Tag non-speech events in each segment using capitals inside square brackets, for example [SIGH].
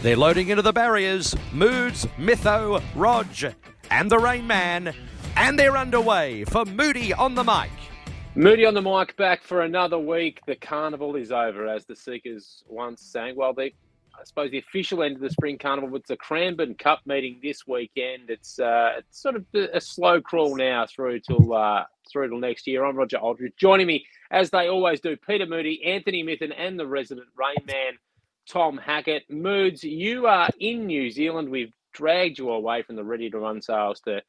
They're loading into the barriers. Moods, Mytho, Rog, and the Rain Man. And they're underway for Moody on the mic. Moody on the mic back for another week. The carnival is over, as the Seekers once sang. Well, the I suppose the official end of the spring carnival was the Cranbourne Cup meeting this weekend. It's uh, it's sort of a slow crawl now through till uh, through till next year. I'm Roger Aldridge. Joining me as they always do, Peter Moody, Anthony Mithen, and the resident Rain Man, Tom Hackett. Moods, you are in New Zealand. We've dragged you away from the ready to run sales to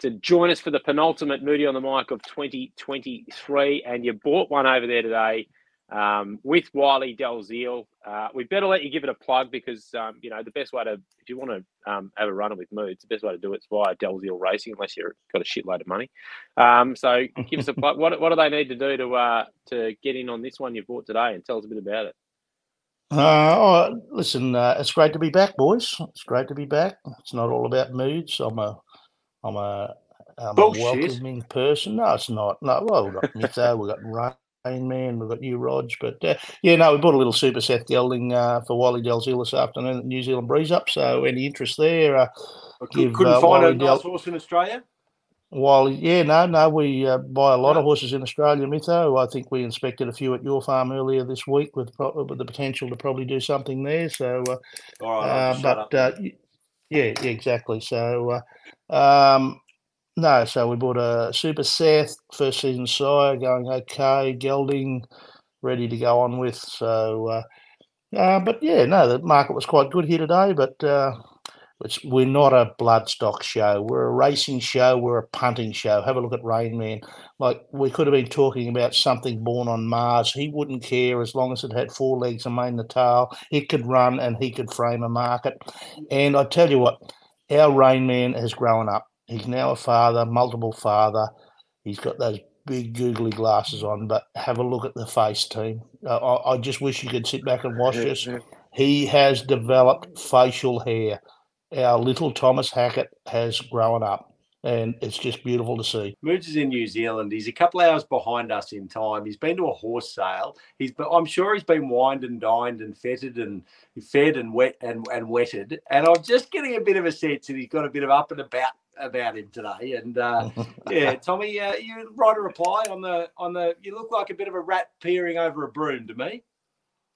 to join us for the penultimate Moody on the mic of 2023, and you bought one over there today um, with Wylie Dalziel. Uh, we better let you give it a plug because um, you know the best way to if you want to um, have a runner with moods, the best way to do it is via Dalziel Racing, unless you've got a shitload of money. Um, so give us a [LAUGHS] plug. What, what do they need to do to uh, to get in on this one you bought today, and tell us a bit about it. Uh, oh, listen, uh, it's great to be back, boys. It's great to be back. It's not all about moods. I'm a, I'm a, I'm a welcoming person. No, it's not. No, well, we've got Mitho, we've got Rain Man, we've got you, Rog. But uh, yeah, no, we bought a little Super Seth gelding uh, for Wylie Dalziel this afternoon at New Zealand Breeze Up. So any interest there? Uh, give, couldn't uh, find Wylie a nice Del- horse in Australia. Wylie, yeah, no, no, we uh, buy a lot of horses in Australia, Mitho. I think we inspected a few at your farm earlier this week with, with the potential to probably do something there. So, uh, right, but yeah, yeah, exactly. So, um, no, so we bought a Super Seth first season sire going okay, gelding ready to go on with. So, uh, uh, but yeah, no, the market was quite good here today. But uh, we're not a bloodstock show. We're a racing show. We're a punting show. Have a look at Rain Man. Like we could have been talking about something born on Mars. He wouldn't care as long as it had four legs and mane the tail. It could run and he could frame a market. And I tell you what, our Rain Man has grown up. He's now a father, multiple father. He's got those big googly glasses on, but have a look at the face team. Uh, I, I, just wish you could sit back and watch this. He has developed facial hair. Our little Thomas Hackett has grown up, and it's just beautiful to see. Moods is in New Zealand. He's a couple hours behind us in time. He's been to a horse sale. He's, I'm sure he's been wined and dined and fetted and fed and wet and, and wetted. And I'm just getting a bit of a sense that he's got a bit of up and about about him today. And uh, [LAUGHS] yeah, Tommy, uh, you write a reply on the on the. You look like a bit of a rat peering over a broom to me.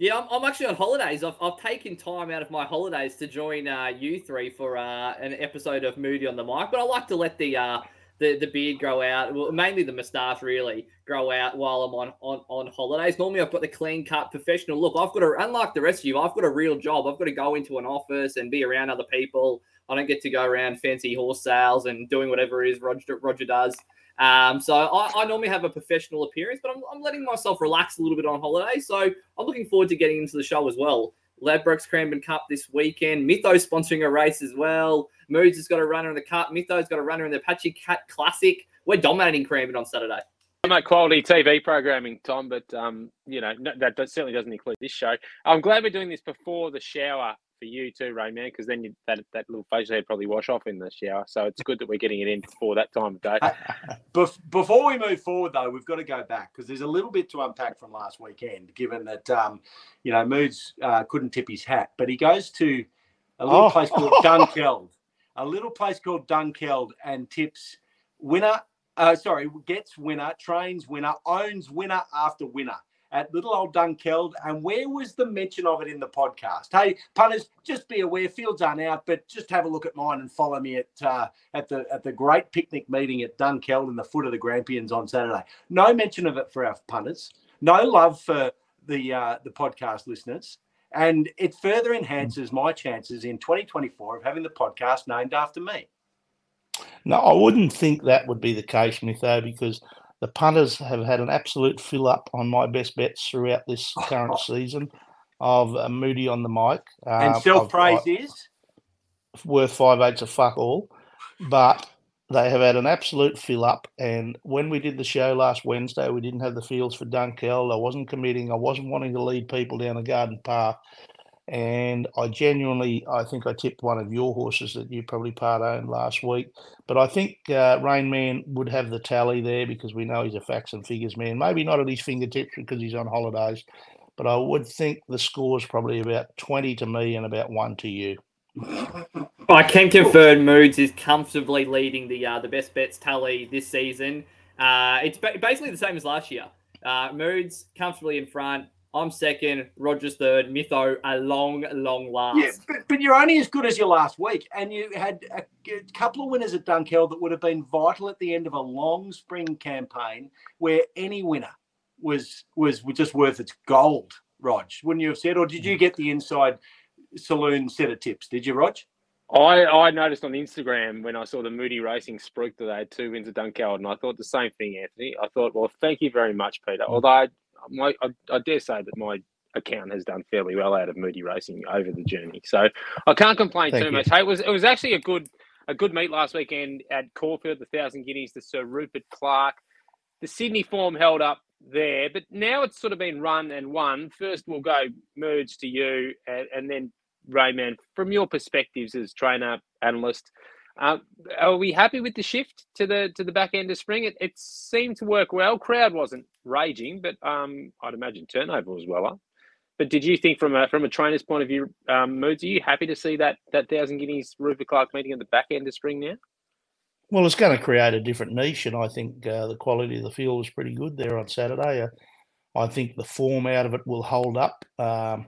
Yeah, I'm, I'm actually on holidays. I've, I've taken time out of my holidays to join uh, you three for uh, an episode of Moody on the mic. But I like to let the uh, the, the beard grow out, well, mainly the moustache really grow out while I'm on, on, on holidays. Normally, I've got the clean cut professional look. I've got to, unlike the rest of you, I've got a real job. I've got to go into an office and be around other people I don't get to go around fancy horse sales and doing whatever it is Roger, Roger does. Um, so I, I, normally have a professional appearance, but I'm, I'm, letting myself relax a little bit on holiday. So I'm looking forward to getting into the show as well. Ladbrokes Cranbourne Cup this weekend. Mytho sponsoring a race as well. Moods has got a runner in the Cup. Mytho's got a runner in the Apache Cat Classic. We're dominating Cranbourne on Saturday. Make quality TV programming, Tom, but um, you know that, that certainly doesn't include this show. I'm glad we're doing this before the shower for you too, Ray man, because then you, that that little facial hair probably wash off in the shower. So it's good that we're getting it in before that time of day. [LAUGHS] before we move forward, though, we've got to go back because there's a little bit to unpack from last weekend. Given that um, you know Moods uh, couldn't tip his hat, but he goes to a little oh. place called Dunkeld, a little place called Dunkeld, and tips winner. Uh, sorry, gets winner, trains winner, owns winner after winner at little old Dunkeld. And where was the mention of it in the podcast? Hey, punters, just be aware, fields aren't out, but just have a look at mine and follow me at uh, at the at the great picnic meeting at Dunkeld in the foot of the Grampians on Saturday. No mention of it for our punters. No love for the uh, the podcast listeners. And it further enhances my chances in 2024 of having the podcast named after me. No, I wouldn't think that would be the case, Mitho, because the punters have had an absolute fill up on my best bets throughout this [LAUGHS] current season of uh, Moody on the mic. Uh, and self praise is worth five eighths of fuck all, but they have had an absolute fill up. And when we did the show last Wednesday, we didn't have the fields for Dunkeld. I wasn't committing. I wasn't wanting to lead people down the garden path. And I genuinely, I think I tipped one of your horses that you probably part owned last week. But I think uh, Rain Man would have the tally there because we know he's a facts and figures man. Maybe not at his fingertips because he's on holidays, but I would think the score is probably about 20 to me and about one to you. I can confirm Moods is comfortably leading the uh, the best bets tally this season. Uh, it's ba- basically the same as last year. Uh, Moods comfortably in front. I'm second. Roger's third. Mytho a long, long last. Yeah, but, but you're only as good as your last week, and you had a, a couple of winners at Dunkeld that would have been vital at the end of a long spring campaign, where any winner was was just worth its gold. Rog, wouldn't you have said, or did you get the inside saloon set of tips? Did you, Rog? I, I noticed on Instagram when I saw the Moody Racing spruik that they had two wins at Dunkeld, and I thought the same thing, Anthony. I thought, well, thank you very much, Peter. Mm. Although I, my, I, I dare say that my account has done fairly well out of Moody Racing over the journey, so I can't complain Thank too you. much. Hey, it was it was actually a good a good meet last weekend at Caulfield, the Thousand Guineas, the Sir Rupert Clarke. The Sydney form held up there, but now it's sort of been run and won. First, we'll go merge to you, and, and then Rayman. From your perspectives as trainer, analyst, uh, are we happy with the shift to the to the back end of spring? It, it seemed to work well. Crowd wasn't raging, but um, I'd imagine turnover was well up. But did you think, from a from a trainer's point of view, um, Moods, are you happy to see that that thousand guineas Rupert Clarke meeting at the back end of spring now? Well, it's going to create a different niche, and I think uh, the quality of the field was pretty good there on Saturday. Uh, I think the form out of it will hold up. Um,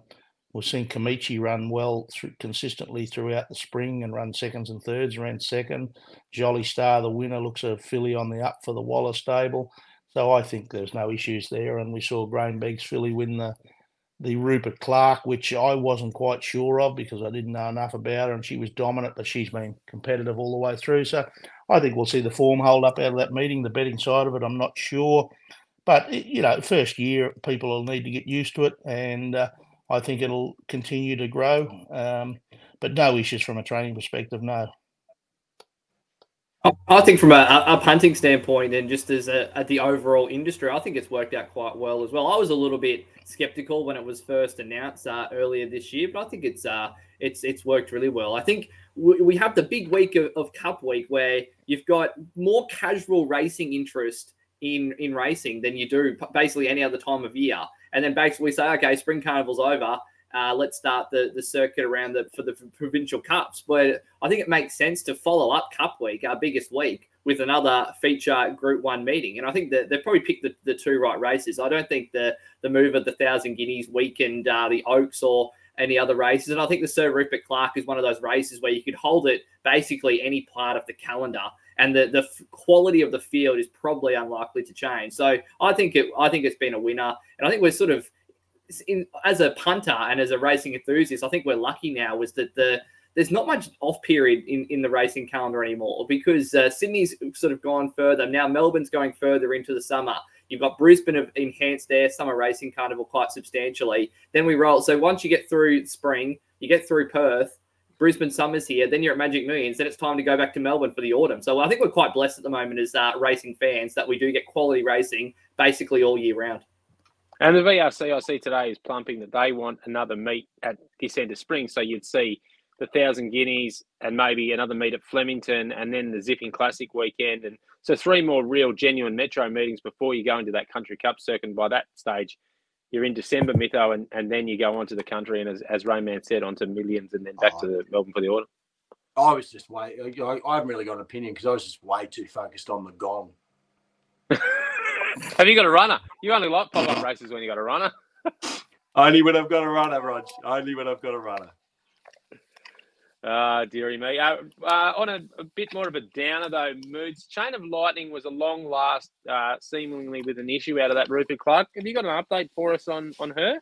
we've seen Kamichi run well through, consistently throughout the spring and run seconds and thirds, ran second. Jolly Star, the winner, looks a filly on the up for the Waller stable. So I think there's no issues there. And we saw Grahame Begg's filly win the the Rupert Clarke, which I wasn't quite sure of because I didn't know enough about her, and she was dominant, but she's been competitive all the way through. So I think we'll see the form hold up out of that meeting. The betting side of it, I'm not sure, but you know, first year people will need to get used to it, and uh, I think it'll continue to grow. Um, but no issues from a training perspective, no. I- think from a, a punting standpoint and just as a, at the overall industry, I think it's worked out quite well as well. I was a little bit skeptical when it was first announced uh, earlier this year, but I think it's uh, it's it's worked really well. I think we, we have the big week of, of Cup Week where you've got more casual racing interest in in racing than you do basically any other time of year, and then basically say, okay, spring carnival's over. Uh, let's start the, the circuit around the for the provincial cups. But I think it makes sense to follow up Cup Week, our biggest week, with another feature Group One meeting. And I think that they've probably picked the, the two right races. I don't think the the move of the Thousand Guineas weakened uh, the Oaks or any other races. And I think the Sir Rupert Clarke is one of those races where you could hold it basically any part of the calendar. And the, the quality of the field is probably unlikely to change. So I think it I think it's been a winner. And I think we're sort of in, as a punter and as a racing enthusiast, I think we're lucky now was that the there's not much off period in, in the racing calendar anymore because uh, Sydney's sort of gone further. Now Melbourne's going further into the summer. You've got Brisbane have enhanced their summer racing carnival quite substantially. Then we roll. So once you get through spring, you get through Perth, Brisbane summer's here. Then you're at Magic Millions. Then it's time to go back to Melbourne for the autumn. So I think we're quite blessed at the moment as uh, racing fans that we do get quality racing basically all year round. And the VRC I see today is plumping that they want another meet at this end of spring. So you'd see the Thousand Guineas and maybe another meet at Flemington and then the Zipping Classic weekend. And so three more real genuine metro meetings before you go into that Country Cup circuit. And by that stage, you're in December, Mytho, and, and then you go on to the country. And as, as Rayman said, onto millions and then back to oh. the Melbourne for the autumn. I was just way. I, I haven't really got an opinion because I was just way too focused on the gong. [LAUGHS] [LAUGHS] Have you got a runner? You only like pop up races when you got a runner. [LAUGHS] Only when I've got a runner, Rog. Only when I've got a runner. Ah, dearie me. Uh, uh, on a, a bit more of a downer though, moods. Chain of Lightning was a long last, uh, seemingly with an issue out of that Rupert Clarke. Have you got an update for us on on her?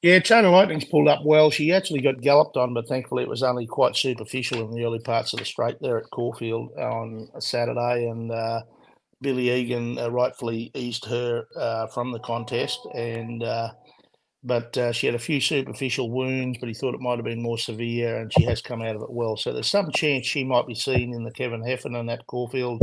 Yeah, Chain of Lightning's pulled up well. She actually got galloped on, but thankfully it was only quite superficial in the early parts of the straight there at Caulfield on a Saturday. And uh, Billy Egan uh, rightfully eased her uh, from the contest. And uh, but uh, she had a few superficial wounds, but he thought it might have been more severe, and she has come out of it well. So there's some chance she might be seen in the Kevin Heffernan at Caulfield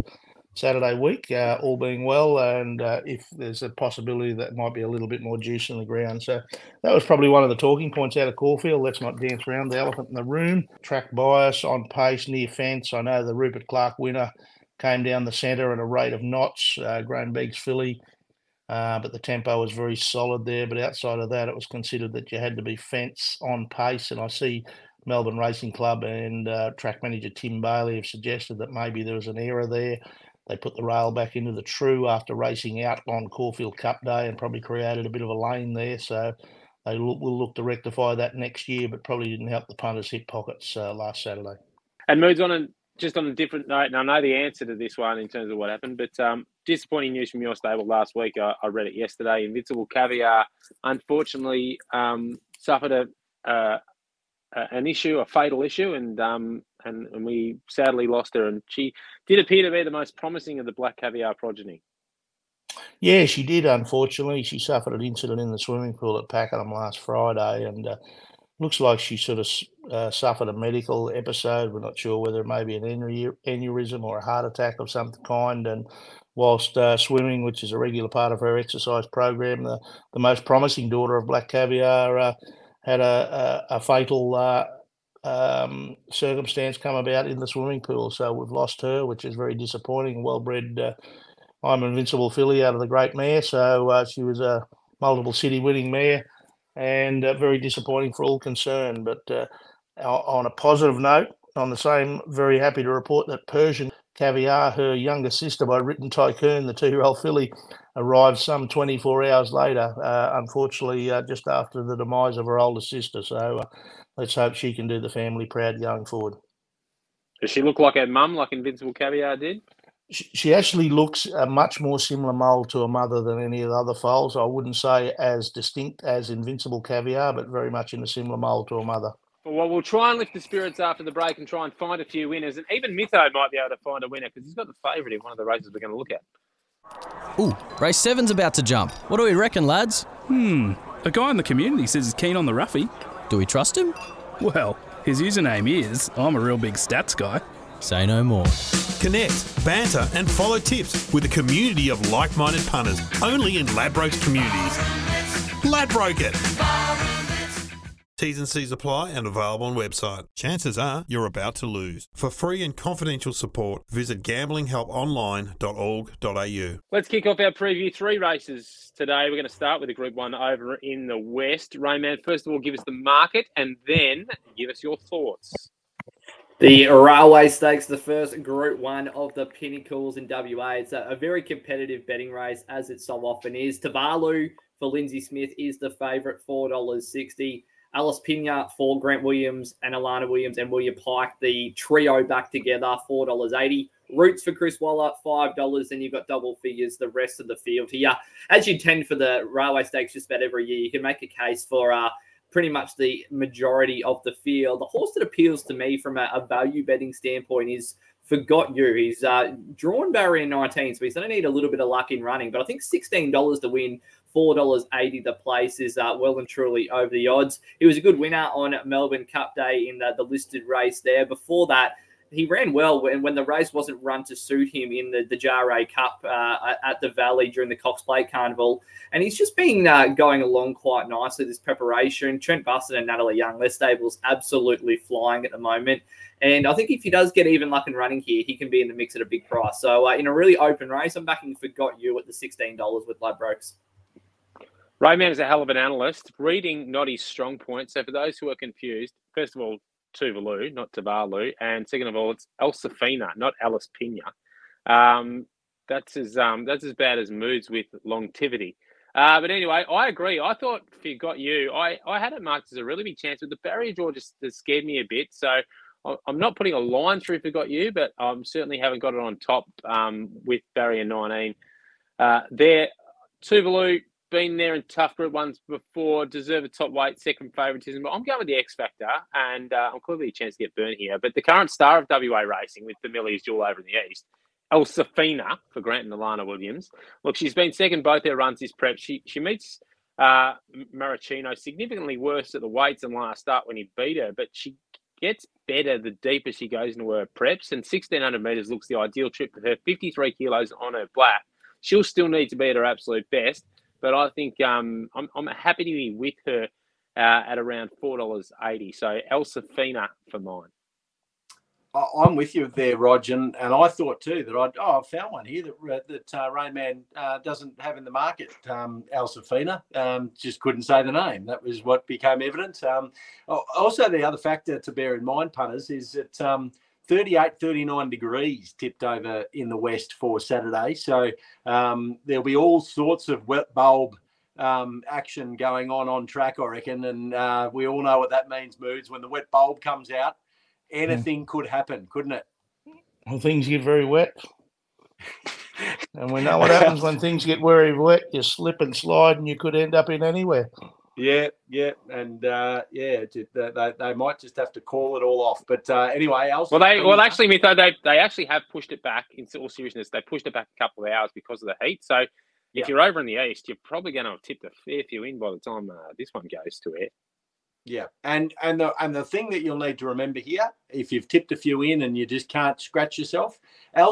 Saturday week, uh, all being well, and uh, if there's a possibility that might be a little bit more juice in the ground. So that was probably one of the talking points out of Caulfield. Let's not dance around the elephant in the room. Track bias on pace near fence. I know the Rupert Clarke winner came down the centre at a rate of knots. Uh, Grahame filly Uh, but the tempo was very solid there. But outside of that, it was considered that you had to be fence on pace. And I see Melbourne Racing Club and uh, track manager Tim Bailey have suggested that maybe there was an error there. They put the rail back into the true after racing out on Caulfield Cup Day and probably created a bit of a lane there. So they will, look to rectify that next year, but probably didn't help the punters hit pockets uh, last Saturday. And moves on a, just on a different note, and I know the answer to this one in terms of what happened, but um, disappointing news from your stable last week. I, I, read it yesterday. Invincible Caviar, unfortunately, um, suffered a, uh, an issue, a fatal issue, and um, and and we sadly lost her. And she did appear to be the most promising of the black caviar progeny. Yeah, she did. Unfortunately, she suffered an incident in the swimming pool at Pakenham last Friday, and uh, looks like she sort of uh, suffered a medical episode. We're not sure whether it may be an aneurysm or a heart attack of some kind. And whilst uh, swimming, which is a regular part of her exercise program, the, the most promising daughter of Black Caviar uh, had a, a, a fatal uh, um, circumstance come about in the swimming pool. So we've lost her, which is very disappointing. Well bred, uh, I'm Invincible filly out of the Great Mare. So uh, she was a multiple city winning mare and uh, very disappointing for all concerned. But uh, on a positive note, on the same, very happy to report that Persian Caviar, her younger sister by Written Tycoon, the two year old filly, arrived some 24 hours later, uh, unfortunately, uh, just after the demise of her older sister. So uh, let's hope she can do the family proud going forward. Does she look like her mum, like Invincible Caviar did? She, she actually looks a much more similar mould to a mother than any of the other foals. I wouldn't say as distinct as Invincible Caviar, but very much in a similar mould to a mother. Well, we'll try and lift the spirits after the break and try and find a few winners. And even Mytho might be able to find a winner because he's got the favourite in one of the races we're going to look at. Ooh, race seven's about to jump. What do we reckon, lads? Hmm, a guy in the community says he's keen on the roughie. Do we trust him? Well, his username is I'm a real big stats guy. Say no more. Connect, banter, and follow tips with a community of like minded punters only in Ladbrokes communities. Ladbroke it! T's and C's apply and available on website. Chances are you're about to lose. For free and confidential support, visit gamblinghelponline.org.au. Let's kick off our preview three races today. We're going to start with a Group 1 over in the West. Rayman, first of all, give us the market and then give us your thoughts. The Railway Stakes, the first Group 1 of the Pinnacles in WA. It's a, a very competitive betting race, as it so often is. Tavalu for Lindsay Smith is the favourite, $4.60. Alice Pina for Grant Williams and Alana Williams and William Pike, the trio back together, $4.80. Roots for Chris Waller, $5. And you've got double figures the rest of the field here. As you tend for the railway stakes just about every year, you can make a case for uh, pretty much the majority of the field. The horse that appeals to me from a, a value betting standpoint is Forgot You. He's uh, drawn barrier 19, so he's going to need a little bit of luck in running. But I think $16 to win four dollars eighty. The place is uh, well and truly over the odds. He was a good winner on Melbourne Cup Day in the, the listed race there. Before that, he ran well when, when the race wasn't run to suit him in the, the JRA Cup uh, at the Valley during the Cox Plate Carnival. And he's just been uh, going along quite nicely, this preparation. Trent Busuttin and Natalie Young, their stable's absolutely flying at the moment. And I think if he does get even luck in running here, he can be in the mix at a big price. So uh, in a really open race, I'm backing Forgot You at the $16 with Ladbrokes. Rayman is a hell of an analyst. Reading not his strong point. So for those who are confused, first of all, Tuvalu, not Tavalu, and second of all, it's Elsafina, not Alice Pina. Um, that's as um, that's as bad as moods with longevity. Uh, but anyway, I agree. I thought if you got you, I, I had it marked as a really big chance, but the barrier draw just, just scared me a bit. So I'm not putting a line through if you but I um, certainly haven't got it on top um, with barrier 19. Uh, there, Tuvalu, been there in tough group ones before, deserve a top weight, second favouritism. But I'm going with the X Factor, and uh, I'm clearly a chance to get burnt here. But the current star of WA racing with Familiar's duel over in the East, Elsafina for Grant and Alana Williams. Look, she's been second both her runs this prep. She she meets uh, Maricino significantly worse at the weights than last start when he beat her, but she gets better the deeper she goes into her preps. And 1600 metres looks the ideal trip for her. 53 kilos on her black. She'll still need to be at her absolute best. But I think um, I'm, I'm happy to be with her uh, at around four dollars eighty. So Elsafina for mine. I'm with you there, Rog, and, and I thought too that I'd oh I found one here that that uh, Rainman uh, doesn't have in the market. Um, um, just couldn't say the name. That was what became evident. Um, also, the other factor to bear in mind, punters, is that um, 38, 39 degrees tipped over in the west for Saturday. So um, there'll be all sorts of wet bulb um, action going on on track, I reckon. And uh, we all know what that means, moods. When the wet bulb comes out, anything could happen, couldn't it? When things get very wet. And we know what happens when things get very wet. You slip and slide, and you could end up in anywhere. Yeah, yeah, and uh, yeah, they, they, they might just have to call it all off. But uh, anyway, else. Well, they well actually, Mitho, they they actually have pushed it back. In all seriousness, they pushed it back a couple of hours because of the heat. So Yeah. if you're over in the east, you're probably going to have tipped a fair few in by the time uh, this one goes to air. Yeah, and and the and the thing that you'll need to remember here, if you've tipped a few in and you just can't scratch yourself,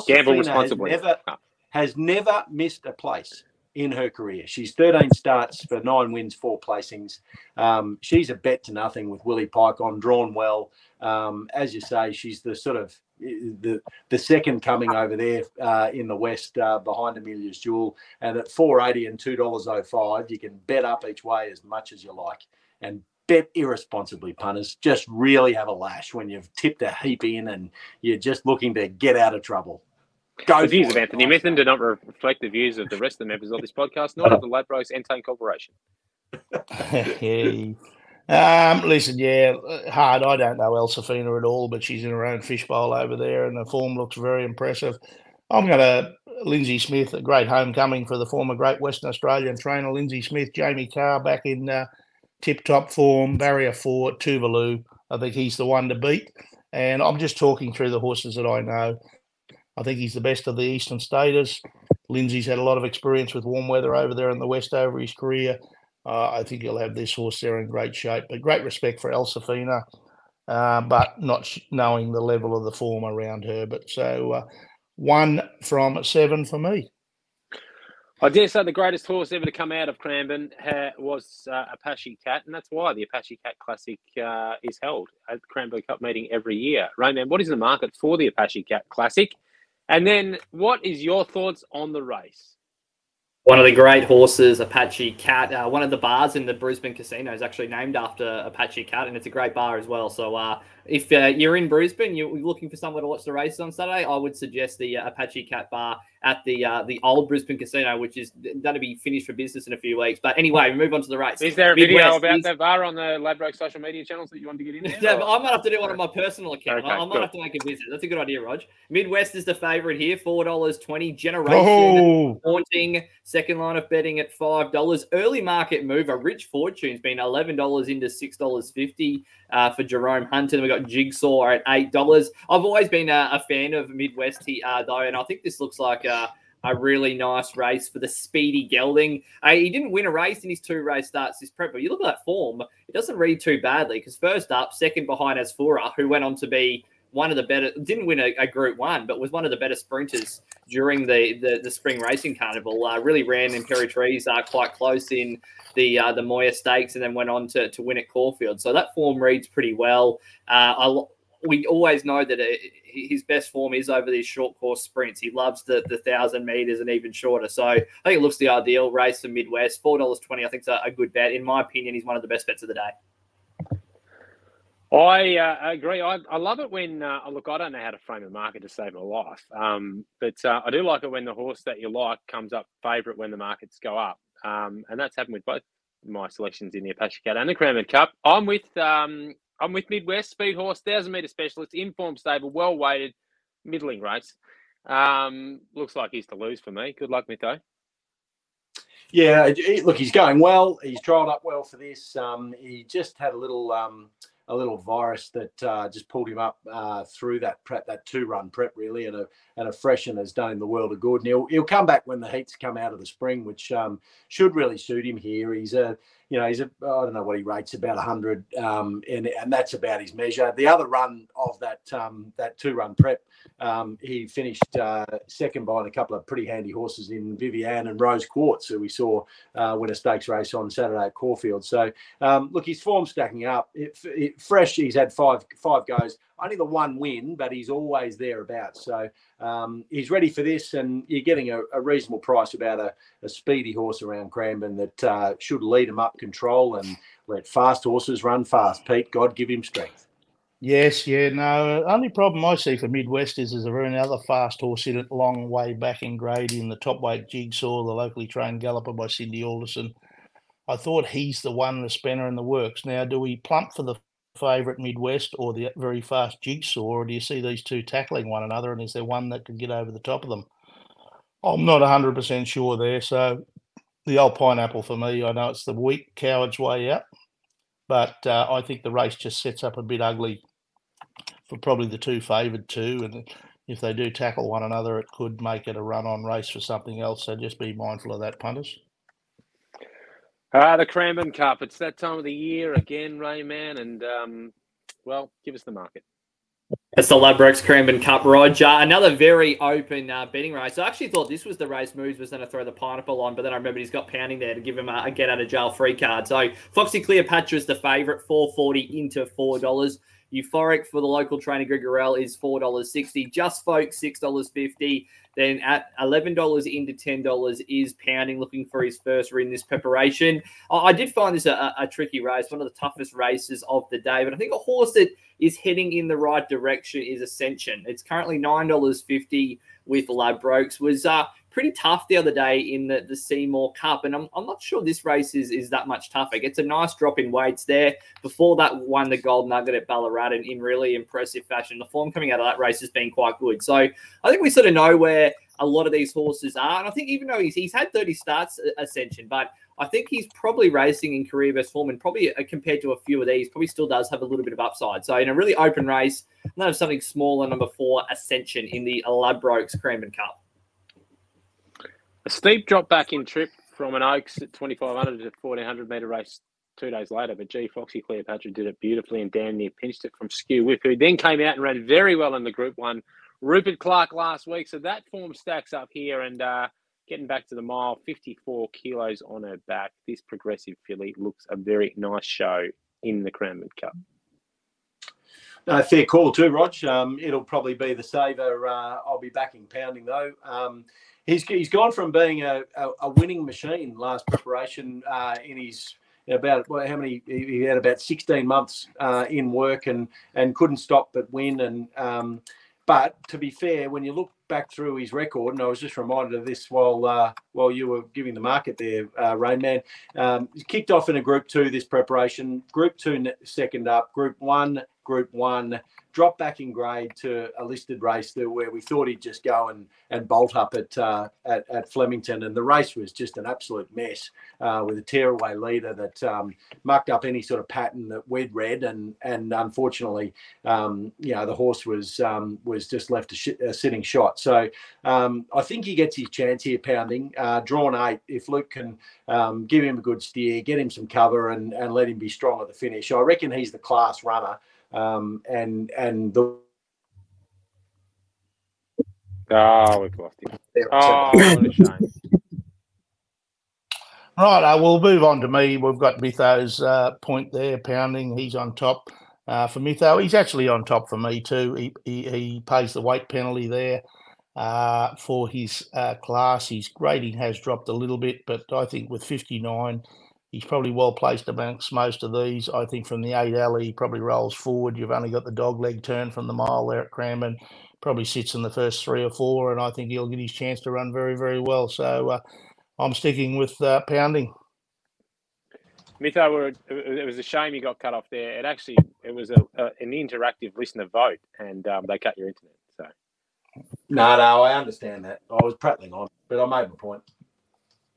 Gamble Elsafina has never Ah. has never missed a place in her career. She's 13 starts for nine wins, four placings. Um, she's a bet to nothing with Willie Pike on, drawn well. Um, as you say, she's the sort of the the second coming over there uh, in the west uh, behind Amelia's Jewel, and at 480 and two dollars oh five, you can bet up each way as much as you like, and bet irresponsibly, punters. Just really have a lash when you've tipped a heap in and you're just looking to get out of trouble. Go The views for of Anthony guys. Mithen do not reflect the views of the rest of the members of this podcast, nor of the Ladbrokes Entain Corporation. [LAUGHS] yeah. Um, listen, yeah, hard. I don't know Elsafina at all, but she's in her own fishbowl over there, and the form looks very impressive. I'm going to Lindsay Smith, a great homecoming for the former great Western Australian trainer Lindsay Smith. Jamie Kah back in uh, tip-top form. Barrier four, Tuvalu. I think he's the one to beat. And I'm just talking through the horses that I know. I think he's the best of the Eastern Staters. Lindsay's had a lot of experience with warm weather over there in the West over his career. Uh, I think he'll have this horse there in great shape. But great respect for Elsafina, uh, but not sh- knowing the level of the form around her. But so uh, one from seven for me. I dare say the greatest horse ever to come out of Cranbourne ha- was uh, Apache Cat, and that's why the Apache Cat Classic uh, is held at Cranbourne Cup meeting every year. Rayman, what is the market for the Apache Cat Classic? And then, what is your thoughts on the race? One of the great horses, Apache Cat. Uh, one of the bars in the Brisbane Casino is actually named after Apache Cat, and it's a great bar as well. So, uh, if uh, you're in Brisbane, you're looking for somewhere to watch the race on Saturday, I would suggest the uh, Apache Cat Bar at the uh, the old Brisbane Casino, which is going to be finished for business in a few weeks. But anyway, we move on to the race. Is there a video about is- that bar on the Ladbroke social media channels that you want to get in there? Yeah, I might have to do one on my personal account. Okay, I, I might cool. have to make a visit. That's a good idea, Rog. Midwest is the favourite here, four dollars twenty. Generation Oh, haunting second line of betting at five dollars. Early market mover, Rich Fortune's been eleven dollars into six dollars fifty uh, for Jerome Hunter. We got Jigsaw at eight dollars. I've always been a, a fan of Midwest uh, though, and I think this looks like a, a really nice race for the speedy gelding. Uh, he didn't win a race in his two race starts this prep, but you look at that form, it doesn't read too badly because first up, second behind Asfoora, who went on to be one of the better, didn't win a, a Group One, but was one of the better sprinters during the the, the spring racing carnival. Uh, really ran Imperatriz uh, quite close in the uh, the Moir Stakes, and then went on to, to win at Caulfield. So that form reads pretty well. Uh, I, we always know that uh his best form is over these short course sprints. He loves the the thousand meters and even shorter. So I think it looks the ideal race for Midwest. Four dollars twenty. I think is a, a good bet. In my opinion, he's one of the best bets of the day. I uh, agree. I, I love it when, uh, look, I don't know how to frame the market to save my life, um, but uh, I do like it when the horse that you like comes up favourite when the markets go up. Um, and that's happened with both my selections in the Apache Cat and the Cranbourne Cup. I'm with um, I'm with Midwest Speed Horse, thousand metre specialist, informed stable, well weighted, middling race. Um, looks like he's to lose for me. Good luck, Mitho. Yeah, look, he's going well. He's trialled up well for this. Um, he just had a little um, a little virus that uh, just pulled him up uh, through that prep, that two run prep really, and a and a freshen has done him the world of good. And he'll he'll come back when the heats come out of the spring, which um, should really suit him here. He's a you know, he's a, I don't know what he rates about 100, um, and and that's about his measure. The other run of that um, that two run prep, um, he finished uh, second by a couple of pretty handy horses in Vivian and Rose Quartz, who we saw uh, win a stakes race on Saturday at Caulfield. So um, look, his form stacking up. It, it, fresh, he's had five five goes only the one win, but he's always thereabouts. So um, he's ready for this, and you're getting a, a reasonable price about a, a, speedy horse around Cranbourne that uh, should lead him up control and let fast horses run fast. Pete, God give him strength. Yes, yeah, no. Only problem I see for Midwest is there's another fast horse in it, long way back in grade in the top weight jigsaw, the locally trained galloper by Cindy Alderson. I thought he's the one, the spinner in the works. Now, do we plump for the favourite Midwest or the very fast Jigsaw, or do you see these two tackling one another? And is there one that can get over the top of them? I'm not 100% sure there. So the old pineapple for me, I know it's the weak coward's way out, but uh, I think the race just sets up a bit ugly for probably the two favoured two. And if they do tackle one another, it could make it a run on race for something else. So just be mindful of that, punters. Uh, the Cranbourne Cup. It's that time of the year again, Rayman, and um, well, give us the market. It's the Ladbrokes Cranbourne Cup, Roger. Another very open uh, betting race. I actually thought this was the race Moves was going to throw the pineapple on, but then I remembered he's got pounding there to give him a, a get out of jail free card. So Foxy Cleopatra is the favourite, four forty into four dollars. Euphoric for the local trainer Grigorel is four dollars sixty. Just Folks six dollars fifty. Then at eleven dollars into ten dollars is Pounding looking for his first win this preparation. I did find this a, a, tricky race, one of the toughest races of the day. But I think a horse that is heading in the right direction is Ascension. It's currently nine dollars fifty with Ladbrokes. Was uh, pretty tough the other day in the, the Seymour Cup. And I'm, I'm not sure this race is, is that much tougher. It gets a nice drop in weights there. Before that, won the gold nugget at Ballarat in, in really impressive fashion. The form coming out of that race has been quite good. So I think we sort of know where a lot of these horses are. And I think even though he's, he's had 30 starts, Ascension, but I think he's probably racing in career best form and probably uh, compared to a few of these, probably still does have a little bit of upside. So in a really open race, I'm going to have something smaller, number four, Ascension in the Ladbrokes Cranbourne Cup. A steep drop back in trip from an Oaks at 2500 to 1400 metre race two days later. But G Foxy Cleopatra did it beautifully and damn near pinched it from Skew Wiff, who then came out and ran very well in the Group One. Rupert Clarke last week, so that form stacks up here and uh, getting back to the mile, 54 kilos on her back. This progressive filly looks a very nice show in the Cranbourne Cup. No, fair call too, Rog. Um, it'll probably be the saver. Uh, I'll be backing pounding though. Um, he's he's gone from being a, a, a winning machine last preparation uh, in his about well, how many he had about 16 months uh, in work and and couldn't stop but win and um, but to be fair when you look back through his record and I was just reminded of this while uh, while you were giving the market there uh, Rainman um, kicked off in a group 2 this preparation group 2 second up group 1 group 1 dropped back in grade to a listed race there where we thought he'd just go and, and bolt up at, uh, at, at Flemington. And the race was just an absolute mess uh, with a tearaway leader that um, mucked up any sort of pattern that we'd read. And, and unfortunately, um, you know, the horse was, um, was just left a, sh- a sitting shot. So um, I think he gets his chance here pounding. Uh, drawn eight, if Luke can um, give him a good steer, get him some cover and, and let him be strong at the finish. I reckon he's the class runner um, and and the. Oh, we've lost him. Oh, what a shame. [LAUGHS] Right, uh, we'll move on to me. We've got Mytho's uh, point there, pounding. He's on top uh, for Mytho. He's actually on top for me too. He, he, he pays the weight penalty there uh, for his uh, class. His grading has dropped a little bit, but I think with 59, He's probably well placed amongst most of these. I think from the eight alley, he probably rolls forward. You've only got the dog leg turn from the mile there at Cranbourne. Probably sits in the first three or four, and I think he'll get his chance to run very, very well. So uh, I'm sticking with uh, pounding. Mytho, it was a shame you got cut off there. It actually it was a, a an interactive listener vote, and um, they cut your internet. So no, no, I understand that. I was prattling on, but I made my point.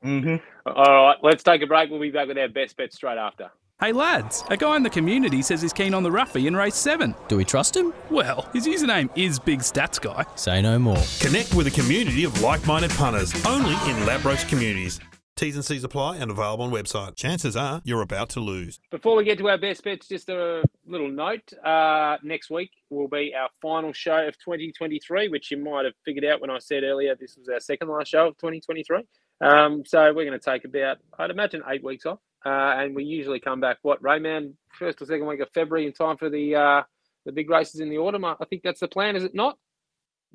Mm-hmm. All right, let's take a break. We'll be back with our best bet straight after. Hey lads, a guy in the community says he's keen on the Ruffy in race 7. Do we trust him? Well, his username is Big Stats Guy. Say no more. Connect with a community of like minded punters only in Ladbrokes communities. T's and C's apply and available on website. Chances are you're about to lose. Before we get to our best bets, just a little note. Uh, next week will be our final show of 2023, which you might have figured out when I said earlier this was our second last show of 2023. Um, so we're going to take about, I'd imagine, eight weeks off. Uh, and we usually come back, what, Rayman, first or second week of February in time for the uh, the big races in the autumn. I think that's the plan, is it not?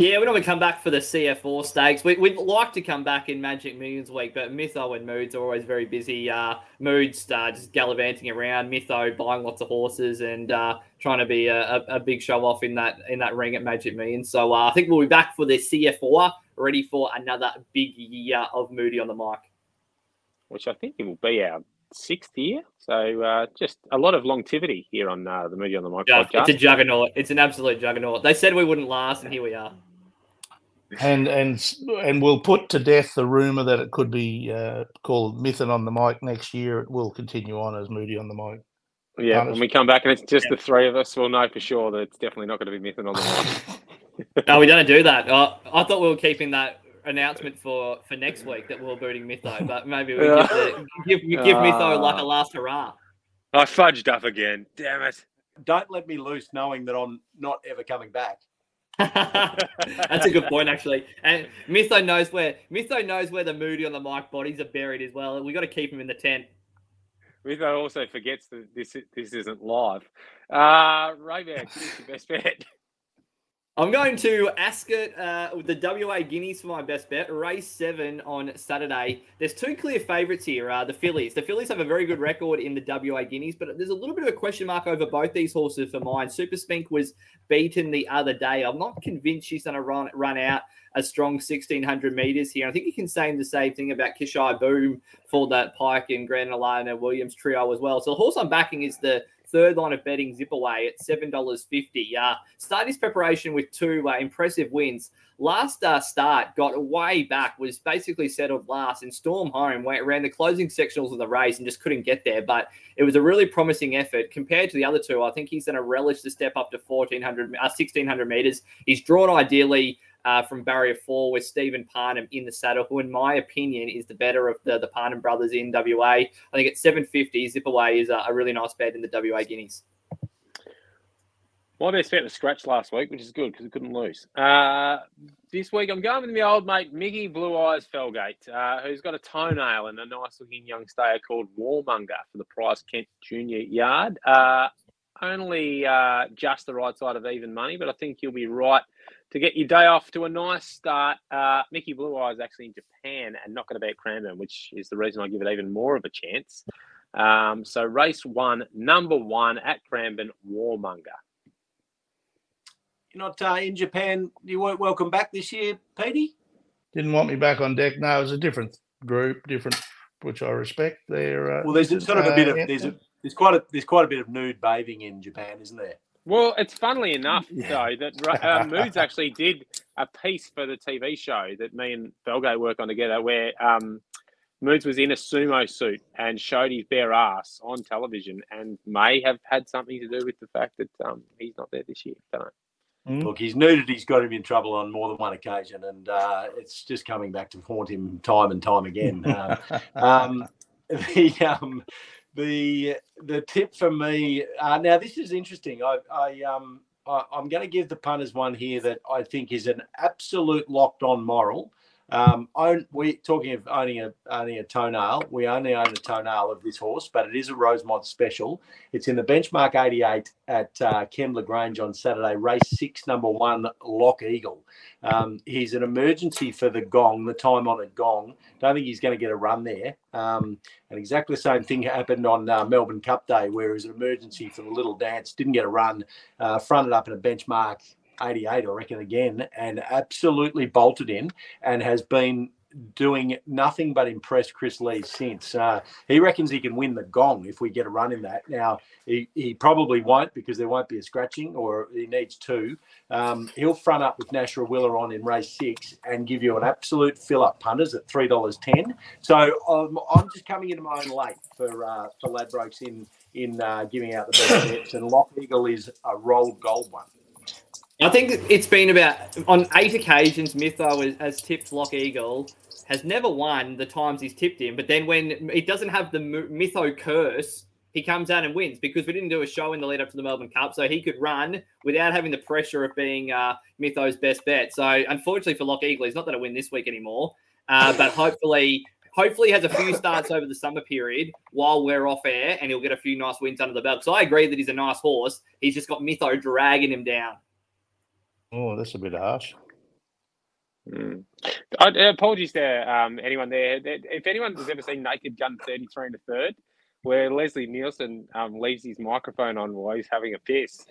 Yeah, we normally come back for the CF Orr stakes. We, would like to come back in Magic Millions week, but Mytho and Moods are always very busy. Uh, Moods uh, just gallivanting around, Mytho buying lots of horses and uh, trying to be a, a, big show off in that in that ring at Magic Millions. So uh, I think we'll be back for the CF Orr, ready for another big year of Moody on the mic. Which I think it will be our sixth year. So uh, just a lot of longevity here on uh, the Moody on the Mic yeah, podcast. It's a juggernaut. It's an absolute juggernaut. They said we wouldn't last, and here we are. And and and we'll put to death the rumor that it could be uh, called Mithen on the Mic next year. It will continue on as Moody on the Mic. Yeah, when we come back and it's just yeah. the three of us, we'll know for sure that it's definitely not going to be Mithen on the Mic. [LAUGHS] no, we don't do that. Uh, I thought we were keeping that announcement for for next week that we're booting Mytho, but maybe we give, the, [LAUGHS] give, give Mytho like a last hurrah. I fudged up again. Damn it! Don't let me loose, knowing that I'm not ever coming back. [LAUGHS] That's a good point, actually. And Mytho knows where Mytho knows where the Moody on the mic bodies are buried as well. We got to keep him in the tent. Mytho also forgets that this this isn't live. Uh, Rayman, give your best bet. [LAUGHS] I'm going to Ascot uh, with the WA Guineas for my best bet. Race seven on Saturday. There's two clear favourites here. Uh, the fillies. The fillies have a very good record in the WA Guineas, but there's a little bit of a question mark over both these horses for mine. Super Spink was beaten the other day. I'm not convinced she's going to run run out a strong 1600 meters here. I think you can say the same thing about Kishai Boom for that Pike and Grant Alana Williams trio as well. So the horse I'm backing is the third line of betting zip away at $7.50. Uh, start his preparation with two uh, impressive wins. Last uh, start got way back, was basically settled last and storm home, went around the closing sectionals of the race and just couldn't get there. But it was a really promising effort compared to the other two. I think he's going to relish the step up to 1400, 1600 uh, meters. He's drawn ideally uh, from barrier four with Steven Parnham in the saddle, who, in my opinion, is the better of the, the Parnham brothers in WA. I think at 750, Zip Away is a, a really nice bet in the WA Guineas. My best bet was scratch last week, which is good because it couldn't lose. Uh, this week, I'm going with my old mate Mickey Blue Eyes Felgate, uh, who's got a toenail and a nice looking young stayer called Warmonger for the Price Kent Junior Yard. Uh, only uh, just the right side of even money, but I think he'll be right to get your day off to a nice start. Uh, Mickey Blue Eyes actually in Japan and not going to be at Cranbourne, which is the reason I give it even more of a chance. Um, so race one, number one at Cranbourne, Warmonger. You're not uh, in Japan. You weren't welcome back this year, Petey. Didn't want me back on deck. No, it was a different group, different, which I respect. There. Uh, well, there's sort of a bit of there's a, there's quite a there's quite a bit of nude bathing in Japan, isn't there? Well, it's funnily enough yeah. though that uh, Moods actually did a piece for the TV show that me and Felgate work on together, where um, Moods was in a sumo suit and showed his bare ass on television, and may have had something to do with the fact that um, he's not there this year. Don't know. Mm. Look, his nudity's got him in trouble on more than one occasion, and uh, it's just coming back to haunt him time and time again. uh, [LAUGHS] um, [LAUGHS] the um, the the tip for me uh, now this is interesting. I, I um I, am going to give the punters one here that I think is an absolute locked on moral. Um, own, we talking of owning a owning a toenail. We only own a toenail of this horse, but it is a Rosemont special. It's in the benchmark 88 at uh, Kembla Grange on Saturday. Race six, number one, Lock Eagle. Um, he's an emergency for the gong, the time on a gong. Don't think he's going to get a run there. Um, and exactly the same thing happened on uh, Melbourne Cup Day, where it was an emergency for the little dance. Didn't get a run, uh, fronted up in a benchmark 88, I reckon, again, and absolutely bolted in and has been doing nothing but impress Chris Lee since. Uh, he reckons he can win the gong if we get a run in that. Now, he, he probably won't because there won't be a scratching or he needs two. Um, he'll front up with Nash Rawiller on in race six and give you an absolute fill up punters at $3.10. So um, I'm just coming into my own late for, uh, for Ladbrokes in, in uh, giving out the best bets, and Lock Eagle is a rolled gold one. I think it's been about on eight occasions. Mytho has tipped Lock Eagle has never won the times he's tipped him. But then when it doesn't have the Mytho curse, he comes out and wins because we didn't do a show in the lead up to the Melbourne Cup, so he could run without having the pressure of being uh, Mytho's best bet. So unfortunately for Lock Eagle, he's not going to win this week anymore. Uh, but hopefully, hopefully he has a few starts over the summer period while we're off air, and he'll get a few nice wins under the belt. So I agree that he's a nice horse. He's just got Mytho dragging him down. Oh, that's a bit harsh. Mm. I, apologies to um, anyone there. If anyone has ever seen Naked Gun 33 in the third, where Leslie Nielsen um, leaves his microphone on while he's having a piss.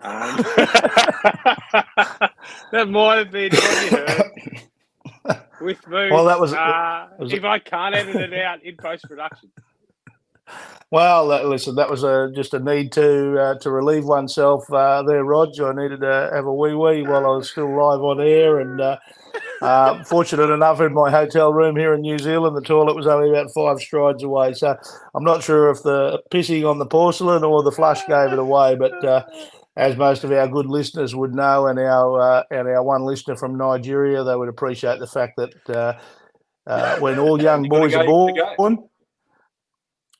Um, [LAUGHS] that might have been what you heard [LAUGHS] with me. Well, that was, uh, was if I can't edit it out in post production. Well, that, listen, that was a, just a need to uh, to relieve oneself uh, there, Rog. I needed to have a wee wee while I was still live on air, and uh, uh, [LAUGHS] fortunate enough in my hotel room here in New Zealand, the toilet was only about five strides away. So I'm not sure if the pissing on the porcelain or the flush gave it away, but uh, as most of our good listeners would know, and our uh, and our one listener from Nigeria, they would appreciate the fact that when all [LAUGHS] young boys are born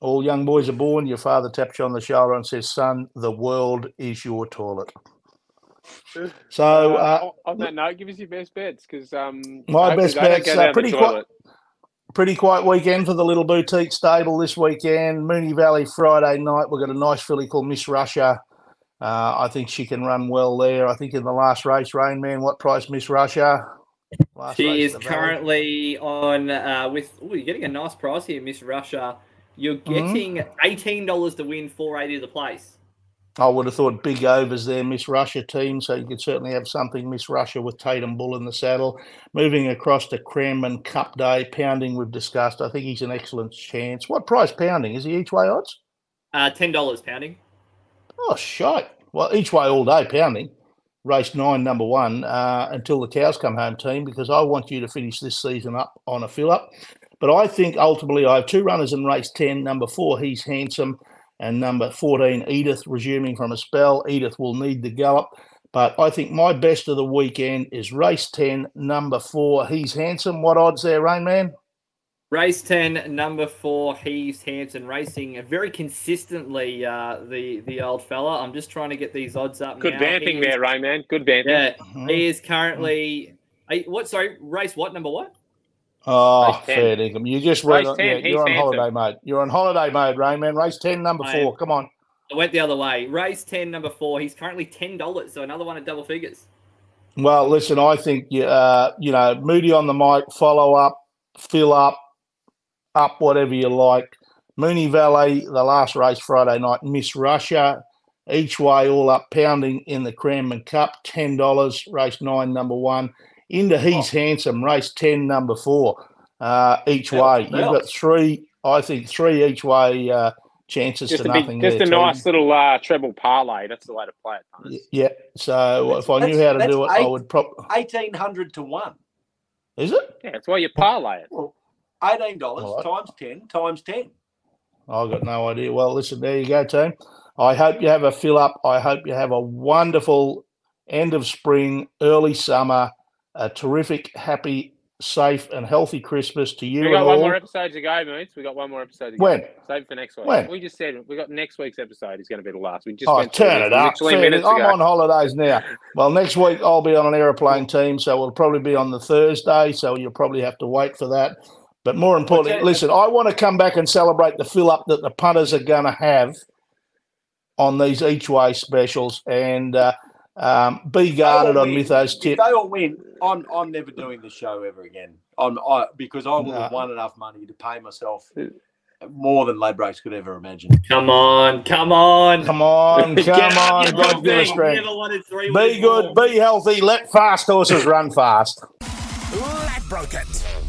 all young boys are born, your father taps you on the shoulder and says, Son, the world is your toilet. [LAUGHS] So, uh, uh, on that note, give us your best bets because um, my best bets are pretty quiet. Pretty quiet weekend for the little boutique stable this weekend. Moonee Valley Friday night. We've got a nice filly called Miss Russia. Uh, I think she can run well there. I think in the last race, Rain Man, what price Miss Russia? Last she is currently on uh, with. Oh, you're getting a nice price here, Miss Russia. You're mm-hmm. getting mm-hmm. eighteen dollars to win four eighty the place. I would have thought big overs there, Miss Russia team. So you could certainly have something Miss Russia with Tatum Bull in the saddle. Moving across to Cranbourne Cup Day, pounding we've discussed. I think he's an excellent chance. What price pounding? Is he each way odds? Uh, ten dollars pounding. Oh shite. Well, each way all day pounding. Race nine, number one, uh, until the cows come home, team, because I want you to finish this season up on a fill up. But I think ultimately I have two runners in race 10. Number four, he's handsome. And number 14, Edith, resuming from a spell. Edith will need the gallop. But I think my best of the weekend is race 10, number four, he's handsome. What odds there, Rain Man? Race 10, number four, He's Handsome, racing very consistently, uh, the the old fella. I'm just trying to get these odds up Good now. vamping there, Rain Man. Good vamping. Yeah, mm-hmm. he is currently, what, sorry, race what, number what? Oh, fair dinkum. You just went. On, yeah, you're on handsome. holiday mode. You're on holiday mode, Rayman. Race ten, number four. Come on. I went the other way. Race ten, number four. He's currently ten dollars, so another one at double figures. Well, listen, I think uh, you know Moody on the mic. Follow up, fill up, up whatever you like. Moonee Valley, the last race Friday night. Miss Russia, each way, all up, pounding in the Cranbourne Cup. Ten dollars. Race nine, number one into He's oh. Handsome, race 10, number four, uh, each way. You've got three, I think, three each way uh, chances just to a nothing. Big, just there, a nice little uh, treble parlay. That's the way to play it. Yeah. So that's, if I knew how to do it, eight, I would probably. 1800 to 1. Is it? Yeah, that's why you parlay it. Well, $18 right. times 10 times 10. I've got no idea. Well, listen, there you go, team. I hope you have a fill up. I hope you have a wonderful end of spring, early summer a terrific, happy, safe, and healthy Christmas to you. We got one all. more episode to go, Moots. We got one more episode to go. When? Save for next week. When? We just said we got next week's episode is going to be the last. We just oh, turn it up. I'm ago. on holidays now. Well, next week I'll be on an aeroplane team, so we'll probably be on the Thursday. So you'll probably have to wait for that. But more importantly, okay. listen, I want to come back and celebrate the fill up that the punters are going to have on these each way specials. And uh, um, be guarded on Mythos tip. If they all win, I'm I'm never doing the show ever again. I'm I because I will no. have won enough money to pay myself more than Ladbrokes could ever imagine. Come on, come on, come on, [LAUGHS] come on. God give us strength. Be good, be healthy. Let fast horses run fast. Ladbroke it.